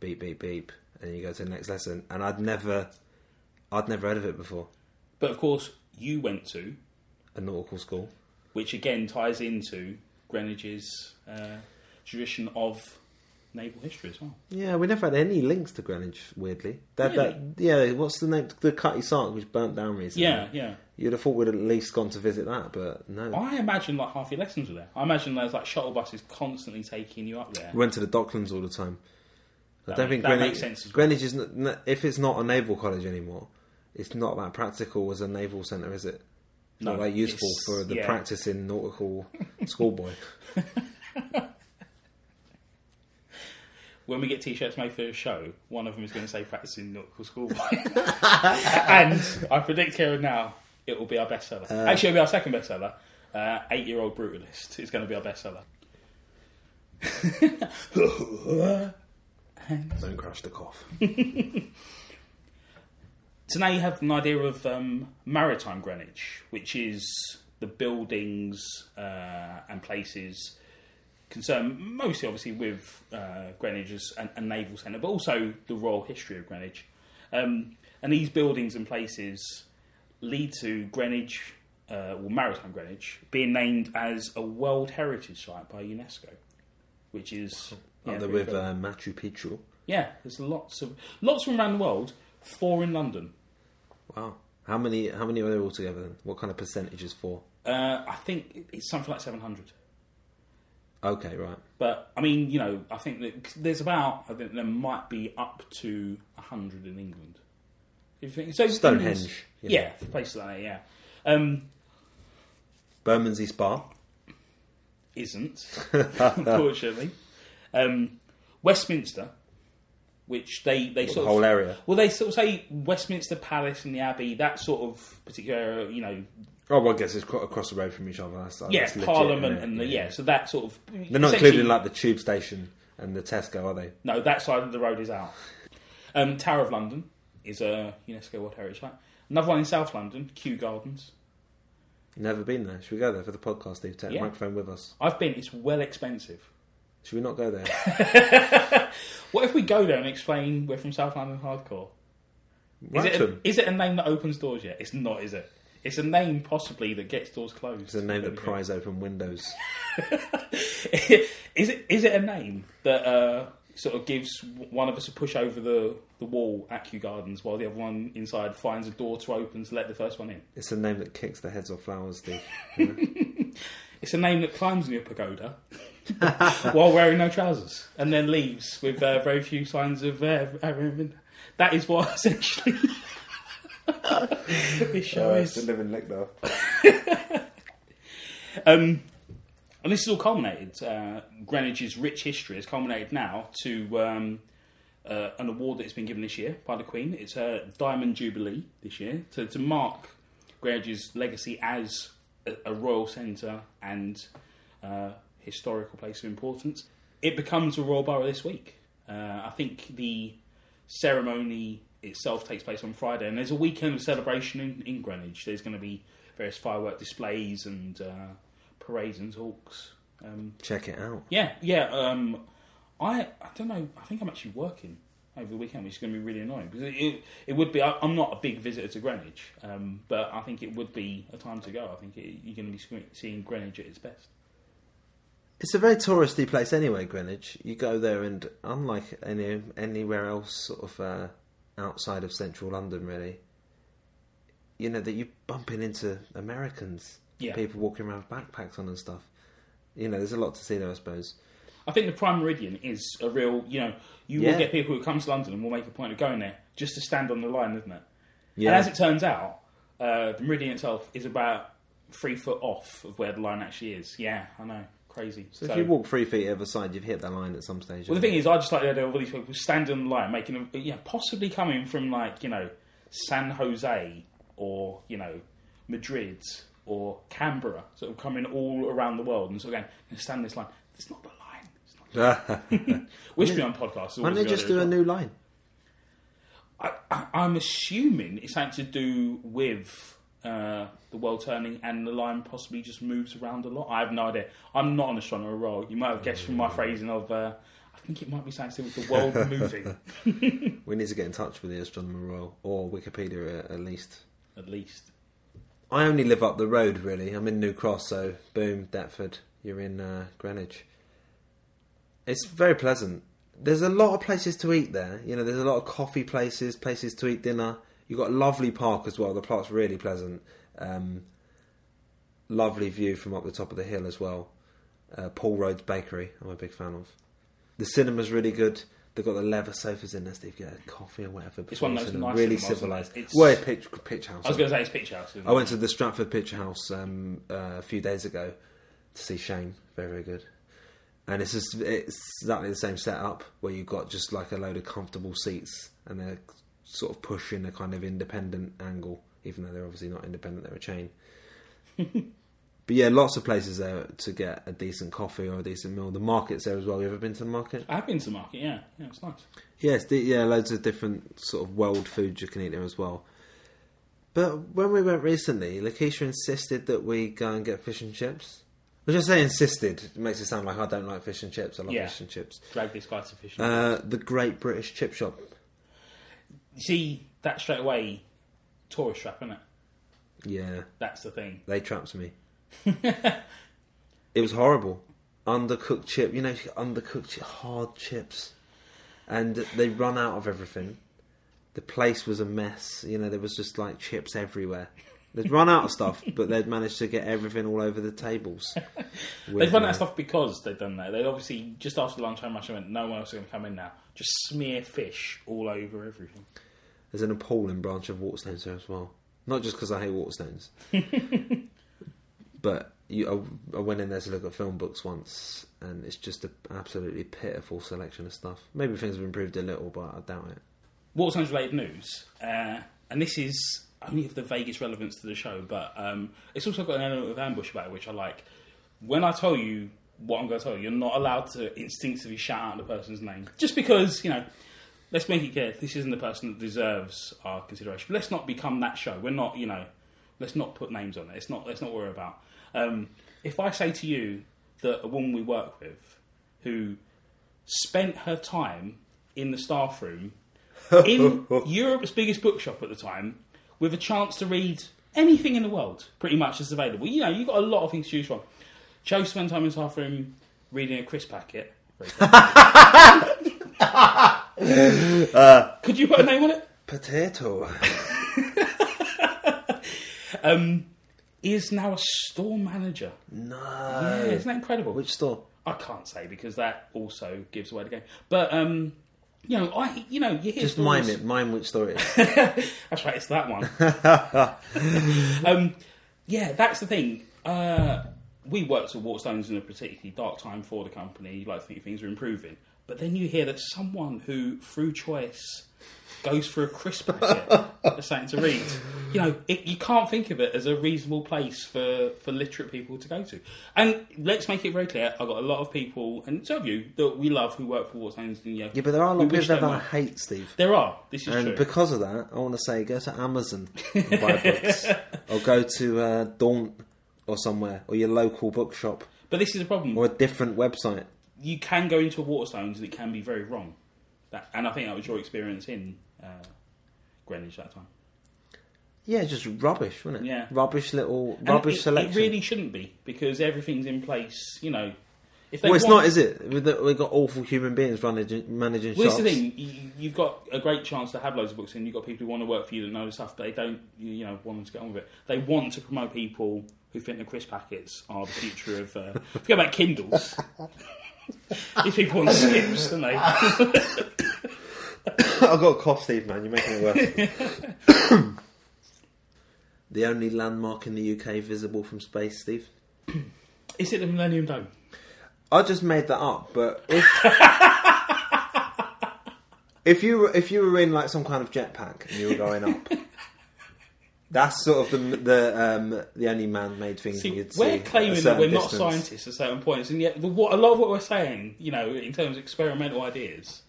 beep, beep, beep, and you go to the next lesson. And I'd never, I'd never heard of it before. But of course, you went to, A nautical school. which again ties into Greenwich's uh, tradition of naval history as well. Yeah, we never had any links to Greenwich. Weirdly, that, Really? that yeah, what's the name? The Cutty Sark, which burnt down recently. Yeah, yeah. You'd have thought we'd at least gone to visit that, but no. I imagine like half your lessons were there. I imagine there's like shuttle buses constantly taking you up there. We went to the Docklands all the time. I That don't think Greenwich, makes sense well. Greenwich is if it's not a naval college anymore, it's not that practical as a naval centre, is it? It's No, not that useful for the yeah. practicing nautical schoolboy. *laughs* When we get t-shirts made for the show, one of them is going to say "practicing nautical schoolboy," *laughs* and I predict here and now it will be our bestseller. Uh, Actually, it'll be our second bestseller. Uh, Eight-year-old brutalist is going to be our bestseller. *laughs* don't crush the cough. *laughs* So now you have an idea of um, maritime Greenwich, which is the buildings uh, and places concerned mostly, obviously, with uh, Greenwich as a, naval centre, but also the royal history of Greenwich. Um, and these buildings and places lead to Greenwich, uh, or maritime Greenwich, being named as a World Heritage Site by UNESCO, which is yeah, the pretty with uh, Machu Picchu. yeah. There's lots of lots from around the world. Four in London. Wow. How many? How many are there altogether? Then? What kind of percentages for? Uh, I think it's something like 700. Okay, right. But I mean, you know, I think that there's about I think there might be up to 100 in England. If you think, so Stonehenge, England's- you know. Yeah, places like that. Yeah, um, Bermondsey Spa. isn't *laughs* unfortunately. Um, Westminster, which they they sort the whole of area. well they sort of say Westminster Palace and the Abbey that sort of particular you know Oh, well, I guess it's quite across the road from each other. That's, yeah that's legit, Parliament and the yeah so that sort of They're not essentially- including like the tube station and the Tesco, are they? No, that side of the road is out. Um, Tower of London is a UNESCO World Heritage Site. Another one in South London, Kew Gardens. Never been there. Should we go there for the podcast, Steve? Take Yeah. the microphone with us. I've been. It's well expensive. Should we not go there? *laughs* What if we go there and explain we're from South London Hardcore? Is it, a, is it a name that opens doors yet? It's not, is it? It's a name possibly that gets doors closed. It's a name that pries open windows. *laughs* is it? Is it a name that uh, sort of gives one of us a push over the, the wall at Kew Gardens while the other one inside finds a door to open to let the first one in. It's a name that kicks the heads off flowers, Steve. *laughs* It's a name that climbs in your pagoda *laughs* while wearing no trousers and then leaves with uh, very few signs of uh. That is what essentially this show is. living lick though. *laughs* Um, and this is all culminated. Uh, Greenwich's rich history has culminated now to um, uh, an award that has been given this year by the Queen. It's a Diamond Jubilee this year to, to mark Greenwich's legacy as a, a royal centre and uh, historical place of importance. It becomes a royal borough this week. Uh, I think the ceremony itself takes place on Friday, and there's a weekend of celebration in, in Greenwich. There's going to be various firework displays and uh, parades and talks. Um, Check it out. yeah, yeah. Um, I I don't know. I think I'm actually working over the weekend, which is going to be really annoying because it, it, it would be. I, I'm not a big visitor to Greenwich, um, but I think it would be a time to go. I think it, you're going to be seeing Greenwich at its best. It's a very touristy place anyway, Greenwich. You go there, and unlike any anywhere else, sort of uh, outside of central London, really, you know that you're bumping into Americans, Yeah. people walking around with backpacks on and stuff. You know, there's a lot to see there, I suppose. I think the Prime Meridian is a real. You know, you Yeah. will get people who come to London and will make a point of going there just to stand on the line, isn't it? Yeah, And as it turns out, uh, the Meridian itself is about three foot off of where the line actually is. Yeah, I know, crazy. so, if you walk three feet either side, you've hit that line at some stage. Well, the thing is, I just like the idea of all these people standing in line, making yeah, possibly coming from like you know San Jose or you know Madrid or Canberra, sort of coming all around the world and sort of going and stand this line. It's not the line. It's not Why *laughs* *laughs* Whispering on podcasts. don't they just do a new line? I, I, I'm assuming it's something to do with uh, the world turning and the line possibly just moves around a lot. I have no idea. I'm not an astronomer royal. You might have guessed from my phrasing of. Uh, I think it might be something to do with the world *laughs* moving, *laughs* We need to get in touch with the Astronomer Royal or Wikipedia at, at least. at least. I only live up the road, really. I'm in New Cross, so boom, Deptford. You're in uh, Greenwich. It's very pleasant. There's a lot of places to eat there. You know, there's a lot of coffee places, places to eat dinner. You've got a lovely park as well. The park's really pleasant. Um, lovely view from up the top of the hill as well. Uh, Paul Rhodes Bakery, I'm a big fan of. The cinema's really good. They've got the leather sofas in there, you get a coffee or whatever. It's one those nice really isn't it? civilized. It's- Well, pitch, pitch house. I was going to say it's Picture House. I went to the Stratford Picture House um, uh, a few days ago to see Shane. Very, very good. And it's just it's exactly the same setup where you've got just like a load of comfortable seats and they're sort of pushing a kind of independent angle, even though they're obviously not independent, they're a chain. *laughs* but yeah, lots of places there to get a decent coffee or a decent meal. The market's there as well. You ever been to the market? I have been to the market. Yeah, yeah, it's nice. Yes, the, yeah, loads of different sort of world foods you can eat there as well. But when we went recently, Lakeisha insisted that we go and get fish and chips. Which I say insisted, it makes it sound like I don't like fish and chips. I love Yeah. fish and chips. Drag this guy to fish. Uh, the Great British Chip Shop. You see that straight away, tourist trap, isn't it? Yeah, That's the thing. they trapped me. *laughs* it was horrible. Undercooked chip, you know, undercooked chi- hard chips, and they run out of everything. The place was a mess. You know, there was just like chips everywhere. They'd run out of stuff, but they'd managed to get everything all over the tables. *laughs* They've run out of stuff because they've done that. They'd obviously just after the lunchtime rush, I went, no one else is going to come in now. Just smear fish all over everything. There's an appalling branch of Waterstones there as well. Not just because I hate Waterstones, *laughs* but you, I, I went in there to look at film books once, and it's just an absolutely pitiful selection of stuff. Maybe things have improved a little, but I doubt it. Waterstones related news, uh, and this is only of the vaguest relevance to the show, but um, it's also got an element of ambush about it, which I like. When I tell you what I'm going to tell you, you're not allowed to instinctively shout out the person's name. Just because, you know, let's make it clear, this isn't the person that deserves our consideration. But let's not become that show. We're not, you know, let's not put names on it. It's not, let's not worry about. Um, if I say to you that a woman we work with who spent her time in the staff room *laughs* in Europe's biggest bookshop at the time, with a chance to read anything in the world, pretty much that's available. You know, you've got a lot of things to choose from. Joe spent time in his staff room reading a crisp packet. Clever. *laughs* Could you put a name on it? Potato. *laughs* Um, he is now a store manager. No. Yeah, isn't that incredible? Which store? I can't say because that also gives away the game. But um, you know, I you know you hear Just stories- mime it. Mime which story. *laughs* That's right, it's that one. *laughs* um, yeah, that's the thing. Uh, we worked at Waterstones in a particularly dark time for the company. You like to think things are improving, but then you hear that someone who, through choice, goes for a crisp packet for something to read. You know, it, you can't think of it as a reasonable place for, for literate people to go to. And let's make it very clear: I've got a lot of people, and some of you that we love who work for Waterstones. And, you know, Yeah, but there are a lot of people that I hate, Steve. There are. This is And true. because of that, I want to say go to Amazon and buy books. *laughs* or go to uh, Daunt or somewhere, or your local bookshop, but this is a problem. or a different website. you can go into Waterstones and it can be very wrong. That, and I think that was your experience in uh, Greenwich that time. Yeah, just rubbish, wasn't it? Yeah. Rubbish little, rubbish it, selection. It really shouldn't be because everything's in place. You know, if they well, it's want- not, is it? We've got- awful human beings running, managing Well, shops. the thing. You, you've got a great chance to have loads of books, and you've got people who want to work for you that know stuff. They don't, you know, want them to get on with it. They want to promote people who think the crisp packets are the future of. Uh, *laughs* forget about Kindles. *laughs* These people want skips, don't they? *laughs* *coughs* I've got a cough, Steve, man. You're making it worse. *coughs* *coughs* the only landmark in the UK visible from space, Steve. Is it the Millennium Dome? I just made that up, but if *laughs* if you were if you were in like some kind of jetpack and you were going up, that's sort of the the um, the only man-made thing See, you'd see. we're claiming that we're not distance. scientists at certain points, and yet the, what, a lot of what we're saying, you know, in terms of experimental ideas,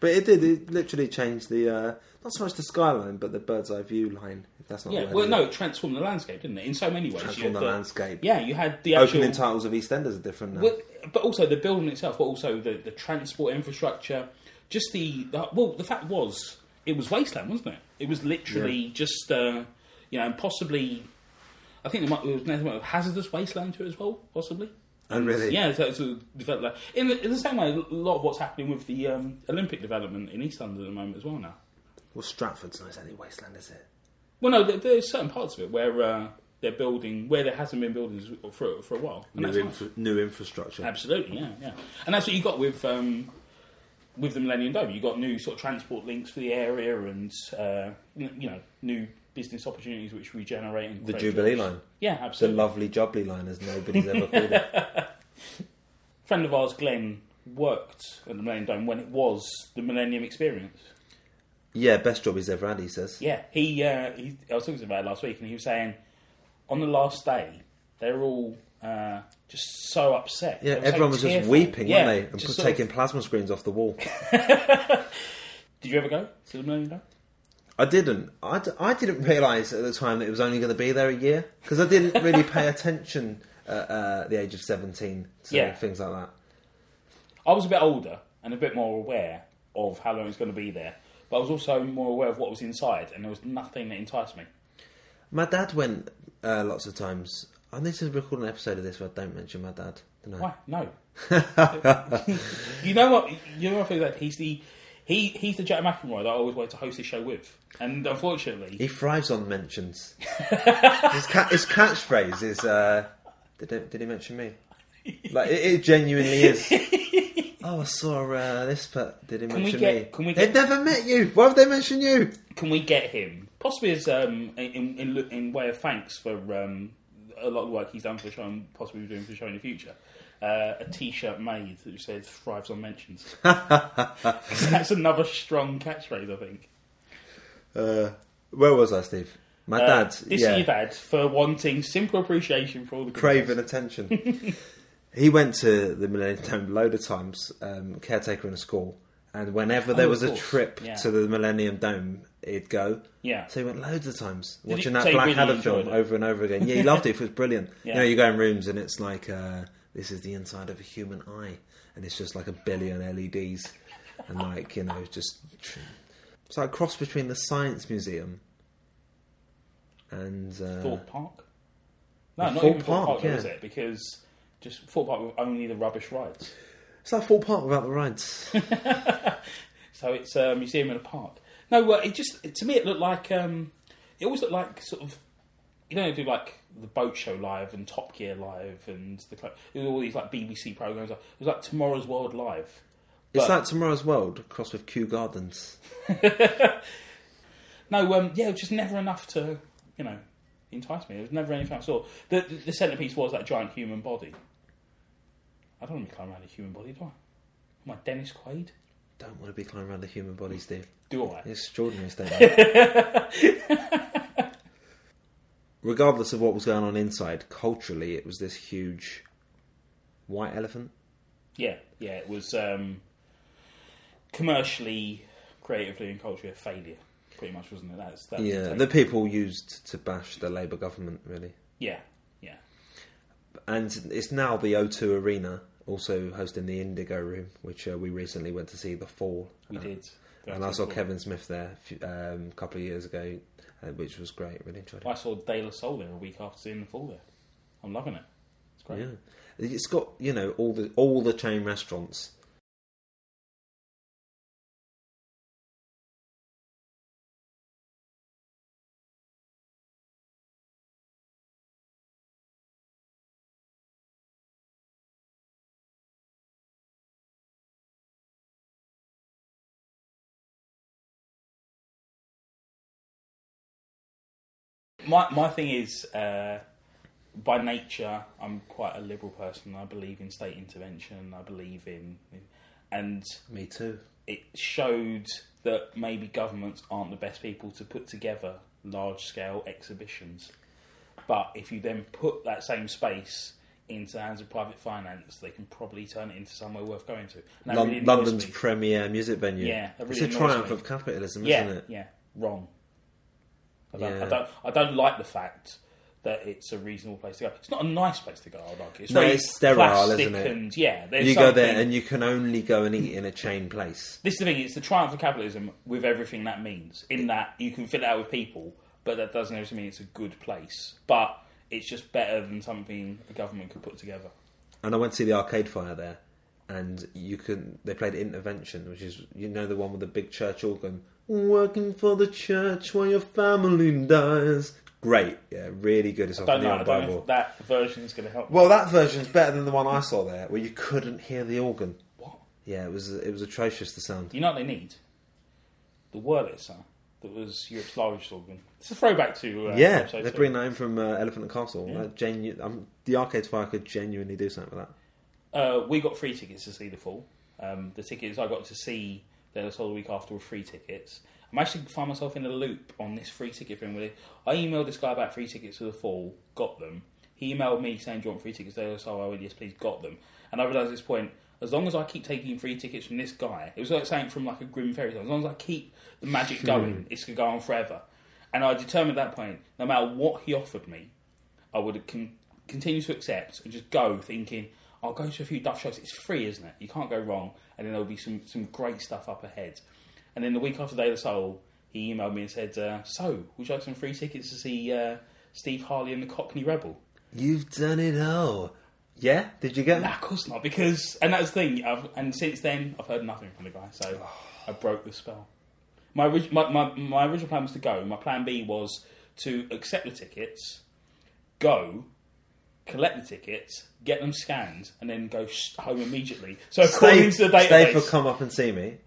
But it did. It literally changed the uh, not so much the skyline, but the bird's eye view line. If that's not yeah. Well, no, it? transformed the landscape, didn't it? In so many ways, You transform had the landscape. Yeah, you had the actual, Opening titles of EastEnders are different now. Well, but also the building itself, but also the, the transport infrastructure. Just the, the well, the fact was it was wasteland, wasn't it? It was literally just uh, you know, and possibly. I think there might there was nothing hazardous wasteland to it as well, possibly. Oh, really? Yeah, so, so develop that. In the, in the same way, a lot of what's happening with the um, Olympic development in East London at the moment as well now. Well, Stratford's not exactly wasteland, is it? Well, no, there, there's certain parts of it where uh, they're building where there hasn't been buildings for for a while. And New, that's nice. new infrastructure. Absolutely, yeah, yeah. And that's what you got with um, with the Millennium Dome. You got new sort of transport links for the area, and uh, you know, new business opportunities which we generate. and The Jubilee jobs. line. yeah, absolutely. The lovely Jubilee line, as nobody's ever called it. *laughs* friend of ours, Glenn, worked at the Millennium Dome when it was the Millennium Experience. Yeah, best job he's ever had, he says. Yeah, he, uh, he. I was talking to about it last week, and he was saying on the last day they were all uh, just so upset. Yeah, were so everyone was just weeping, yeah, weren't they? And just put, of- taking plasma screens off the wall. *laughs* Did you ever go to the Millennium Dome? I didn't. I, d- I didn't realise at the time that it was only going to be there a year because I didn't really pay attention at uh, the age of seventeen to Yeah. things like that. I was a bit older and a bit more aware of how long it's going to be there, but I was also more aware of what was inside, and there was nothing that enticed me. My dad went uh, lots of times. I need to record an episode of this where I don't mention my dad. Don't I? Why? No. *laughs* you know what? You know what I feel like he's the he he's the Jack McEnroy that I always wanted to host this show with, and unfortunately, He thrives on mentions. *laughs* his, ca- his catchphrase is, uh, did, he, "Did he mention me?" Like it, it genuinely is. *laughs* oh, I saw uh, this, but did he Can we mention get- me? can we They've never met you. Why would they mention you? can we get him possibly as um in in, in way of thanks for um a lot of work he's done for the show and possibly doing for the show in the future? Uh, a T-shirt made that says "thrives on mentions." *laughs* *laughs* That's another strong catchphrase, I think. Uh, where was I, Steve? My Uh, dad. This yeah. dad for wanting simple appreciation for all the craving attention. *laughs* he went to the Millennium Dome load of times, um, caretaker in a school, and whenever there Oh, was of a trip Yeah. to the Millennium Dome, he'd go. Yeah. So he went loads of times Did watching that so he really film it? over and over again. Yeah, he loved it. It was brilliant. Yeah. You know, you go in rooms and it's like uh, this is the inside of a human eye, and it's just like a billion LEDs, and like you know, just it's like a cross between the Science Museum and uh, Thorpe Park. No, not Thorpe even Thorpe Park, Park, yeah. is it? Because just Thorpe Park with only the rubbish rides. It's like Full Park without the rides. *laughs* So it's a museum in a park. No, well, it just to me it looked like um, it always looked like sort of you know do like the boat show live and Top Gear live and the all these like BBC programs. It was like Tomorrow's World live. it's But- like Tomorrow's World crossed with Kew Gardens. *laughs* No, um, yeah, it was just never enough to you know entice me. There was never anything I saw. The the, the centerpiece was that giant human body. I don't want to be climbing around a human body, do I? Am I Dennis Quaid? Don't want to be climbing around the human body, Steve. Do I? Extraordinary statement. *laughs* Regardless of what was going on inside, culturally, it was this huge white elephant. Yeah, yeah, it was um, commercially, creatively, and culturally a failure. Pretty much, wasn't it? That's, that's yeah, the the people used to bash the Labour government, really. yeah, yeah. And it's now the O2 Arena, also hosting the Indigo Room, which uh, we recently went to see The Fall. We Uh, did. And I saw Kevin Smith there a, um, couple of years ago, uh, which was great. Really enjoyed it. I saw De La Soul there a week after seeing the fall there. I'm loving it. It's great. Yeah, it's got you know all the all the chain restaurants. My my thing is, uh, by nature, I'm quite a liberal person. I believe in state intervention. I believe in, and Me too. it showed that maybe governments aren't the best people to put together large scale exhibitions. But if you then put that same space into the hands of private finance, they can probably turn it into somewhere worth going to. Lon- really London's premier music venue. Yeah, that it's a triumph me. of capitalism, yeah, isn't it? yeah, wrong. I don't, Yeah. I don't, I don't like the fact that it's a reasonable place to go. It's not a nice place to go. I like it. It's No, very it's sterile, isn't it? And yeah, You go there and you can only go and eat in a chain place. This is the thing, it's the triumph of capitalism with everything that means. In that you can fill it out with people, but that doesn't necessarily mean it's a good place. But it's just better than something a government could put together. And I went to see the Arcade Fire there, and you can. They played Intervention, which is you know the one with the big church organ. Working for the church while your family dies. Great, yeah, really good. It's off Don't the know, I don't know Bible. if that version is going to help. Well, that version's better than the one I saw there, where you couldn't hear the organ. What? Yeah, it was it was atrocious. The sound. You know what they need? The Wurlitzer that was Europe's largest organ. It's a throwback to uh, yeah, episode they two. bring that in from uh, Elephant and Castle. That genu- um, the Arcade Fire could genuinely do something with that. Uh, we got free tickets to see the fall. Um, the tickets I got to see De La Soul the week after were free tickets. I'm actually find myself in a loop on this free ticket thing. Where I emailed this guy about free tickets for the fall, got them. He emailed me saying, "Do you want free tickets to De La Soul?" I went, "Yes, please." Got them. And I realised at this point, as long as I keep taking free tickets from this guy, it was like saying from like a grim fairy tale. As long as I keep the magic hmm. going, it's gonna go on forever. And I determined at that point, no matter what he offered me, I would con- continue to accept and just go thinking, I'll go to a few Duff shows. It's free, isn't it? You can't go wrong. And then there'll be some, some great stuff up ahead. And then the week after Day of the Soul, he emailed me and said, uh, So, would you like some free tickets to see uh, Steve Harley and the Cockney Rebel? You've done it all. Yeah, did you get? Nah, of course not, because, and that's the thing, I've, and since then, I've heard nothing from the guy, so *sighs* I broke the spell. My, orig- my, my, my original plan was to go. My plan B was to accept the tickets, go, collect the tickets, get them scanned, and then go sh- home immediately. So according to the stay for come up and see me.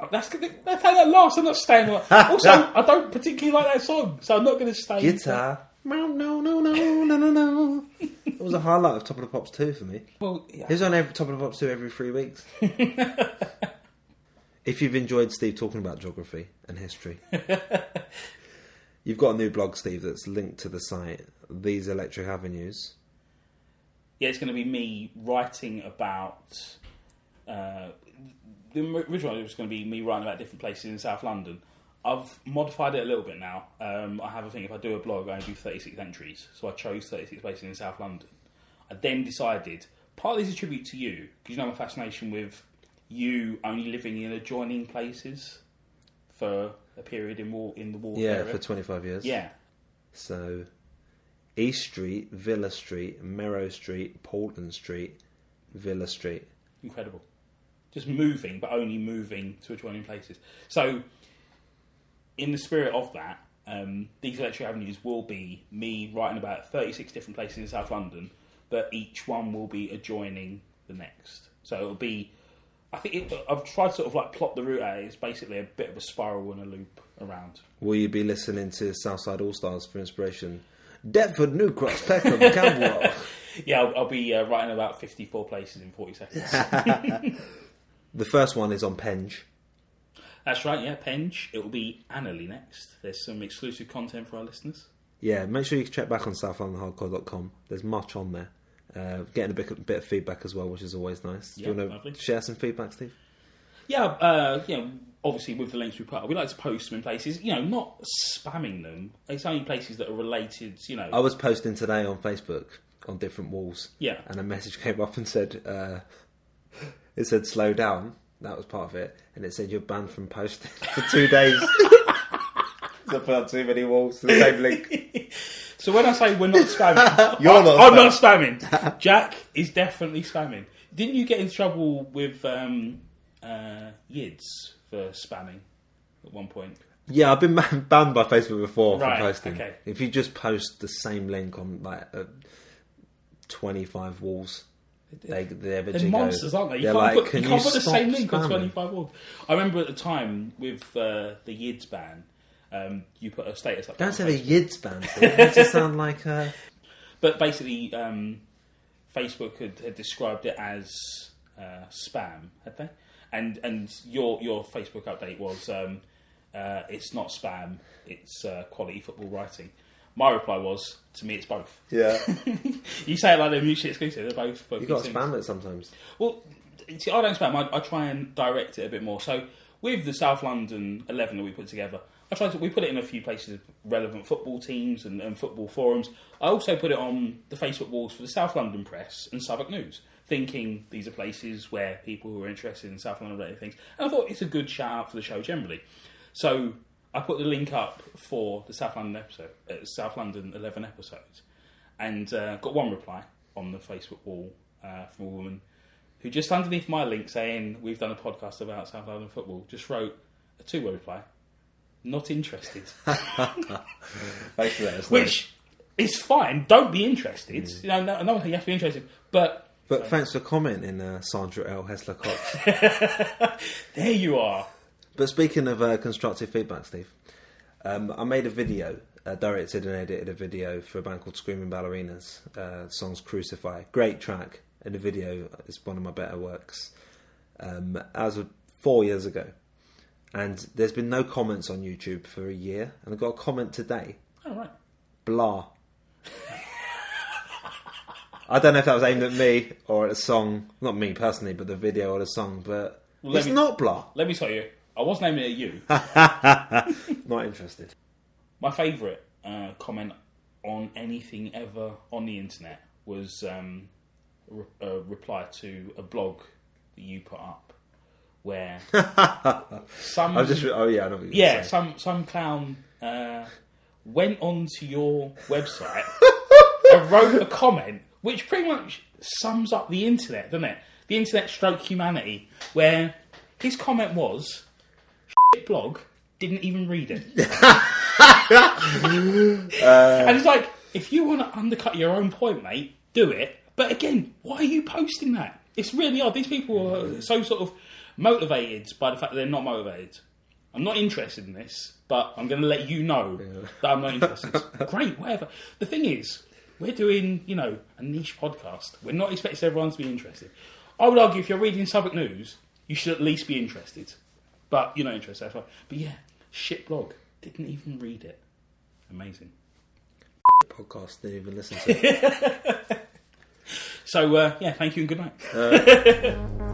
Oh, that's gonna, that's how that lasts. I'm not staying. on- *laughs* also, I don't particularly like that song, so I'm not going to stay. Guitar. No, no, no, no, no, no, no. It was a highlight of Top of the Pops 2 for me. Well, yeah. He was on every Top of the Pops 2 every three weeks. *laughs* if you've enjoyed Steve talking about geography and history, *laughs* you've got a new blog, Steve, that's linked to the site, These Electric Avenues. Yeah, it's going to be me writing about. Uh, the original It was going to be me writing about different places in South London. I've modified it a little bit now. Um, I have a thing if I do a blog, I do 36 entries. So I chose 36 places in South London. I then decided, partly as a tribute to you, because you know my fascination with you only living in adjoining places for a period in war in the war Yeah, area. for 25 years. yeah, So, East Street, Villa Street, Merrow Street, Portland Street, Villa Street. incredible. just moving, but only moving to adjoining places. So, in the spirit of that, um, these electric avenues will be me writing about 36 different places in South London, but each one will be adjoining the next. So it'll be, I think it, I've tried to sort of like plot the route out. It's basically a bit of a spiral and a loop around. Will you be listening to Southside All Stars for inspiration? Deptford, New Cross, Peckham, *laughs* Camberwell. Yeah, I'll, I'll be uh, writing about 54 places in 40 seconds. *laughs* The first one is on Penge. That's right, yeah, Penge. It will be Anerley next. There's some exclusive content for our listeners. Yeah, make sure you check back on southlondonhardcore.com. There's much on there. Uh, getting a bit, bit of feedback as well, which is always nice. Do Yeah, you want to share some feedback, Steve? Yeah, uh, you know, obviously with the links we put up, we like to post them in places, you know, not spamming them. It's only places that are related, you know. I was posting today on Facebook on different walls, yeah. and a message *laughs* came up and said, uh, it said slow down. That was part of it, and it said you're banned from posting *laughs* for two days. *laughs* I put up too many walls to the same link. So when I say we're not spamming, You're I- not I'm not spamming. Jack is definitely spamming. Didn't you get in trouble with um, uh, Yids for spamming at one point? Yeah, I've been *laughs* banned by Facebook before Right, for posting. okay. If you just post the same link on like uh, twenty-five walls, they they ever They're monsters, aren't they? You can't like, put, can you can't put the same link on 25 walls. I remember at the time with uh, the Yids ban, um, you put a status up. Don't on say the Yids ban. It makes it sound like a. *laughs* But basically, um, Facebook had, had described it as uh, spam, had they? And and your your Facebook update was um, uh, it's not spam, it's uh, quality football writing. My reply was to me, it's both. yeah. *laughs* You say it like they're mutually exclusive. They're both. both You got to things. spam it sometimes. Well, see, I don't spam. I, I try and direct it a bit more. So with the South London eleven that we put together, I tried to we put it in a few places, relevant football teams and, and football forums. I also put it on the Facebook walls for the South London Press and Southwark News, thinking these are places where people who are interested in South London related things. And I thought it's a good shout out for the show generally. So I put the link up for the South London episode, uh, South London eleven episodes, and uh, got one reply on the Facebook wall uh, from a woman who just underneath my link saying we've done a podcast about South London football just wrote a two word reply, not interested, *laughs* Thanks for that. which is fine. Don't be interested. You know, no, no you have to be interested, but But thanks for commenting, uh, Sandra L. Hessler Cox. *laughs* there you are. but speaking of uh, constructive feedback, Steve, um, I made a video, uh, directed and edited a video for a band called Screaming Ballerinas. Uh, song's Crucify. Great track. And the video is one of my better works. Um, as of four years ago. And there's been no comments on YouTube for a year. And I got a comment today. All right. Blah. *laughs* I don't know if that was aimed at me or at a song. Not me personally, but the video or the song. But Well, it's me- not blah. Let me tell you, I wasn't aiming at you. *laughs* Not interested. My favourite uh, comment on anything ever on the internet was um, a, re- a reply to a blog that you put up where *laughs* some I just. Oh yeah, I know what you're yeah some some clown uh, went onto your website *laughs* and wrote a comment which pretty much sums up the internet, doesn't it? The internet stroke humanity, where his comment was, "Shit blog didn't even read it," *laughs* and it's like, if you want to undercut your own point, mate, do it. But again, why are you posting that? It's really odd. These people are so sort of motivated by the fact that they're not motivated. I'm not interested in this, but I'm going to let you know that I'm not interested. *laughs* Great, whatever. The thing is, we're doing, you know, a niche podcast. We're not expecting everyone to be interested. I would argue if you're reading Southwark News, you should at least be interested. But you're not interested, that's fine. But yeah, shit blog. Didn't even read it. Amazing. *laughs* podcast. Didn't even listen to. it. *laughs* So, uh, yeah, thank you and good night. *laughs*